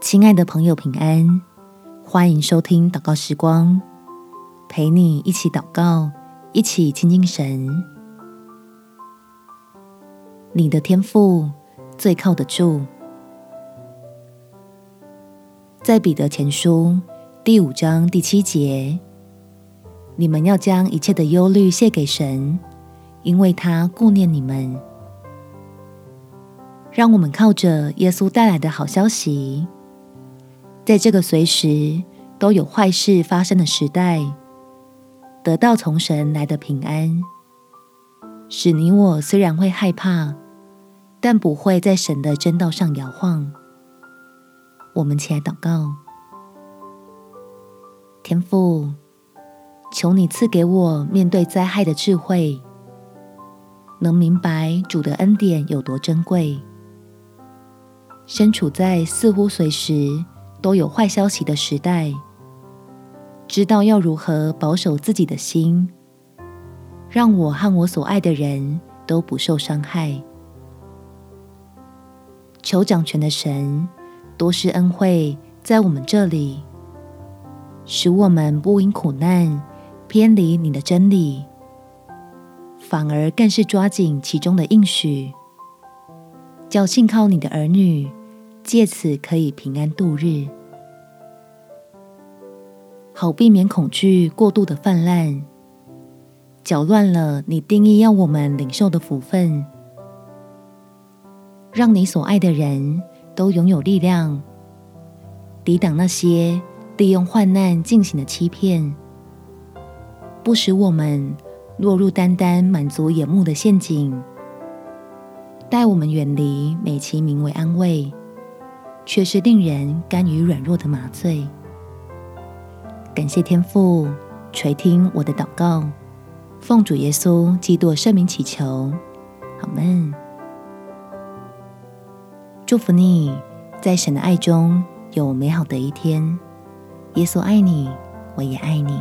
亲爱的朋友，平安！欢迎收听祷告时光，陪你一起祷告，一起亲近神。你的天赋最靠得住。在彼得前书第五章第七节，你们要将一切的忧虑卸给神，因为他顾念你们。让我们靠着耶稣带来的好消息，在这个随时都有坏事发生的时代，得到从神来的平安，使你我虽然会害怕，但不会在神的真道上摇晃。我们起来祷告，天父，求你赐给我面对灾害的智慧，能明白主的恩典有多珍贵。身处在似乎随时都有坏消息的时代，知道要如何保守自己的心，让我和我所爱的人都不受伤害。求掌权的神多施恩惠在我们这里，使我们不因苦难偏离你的真理，反而更是抓紧其中的应许。叫信靠你的儿女，借此可以平安度日，好避免恐惧过度的泛滥，搅乱了你定义要我们领受的福分。让你所爱的人都拥有力量，抵挡那些利用患难进行的欺骗，不使我们落入单单满足眼目的陷阱。带我们远离美其名为安慰，却是令人甘于软弱的麻醉。感谢天父垂听我的祷告，奉主耶稣基督圣名祈求，阿们。祝福你在神的爱中有美好的一天。耶稣爱你，我也爱你。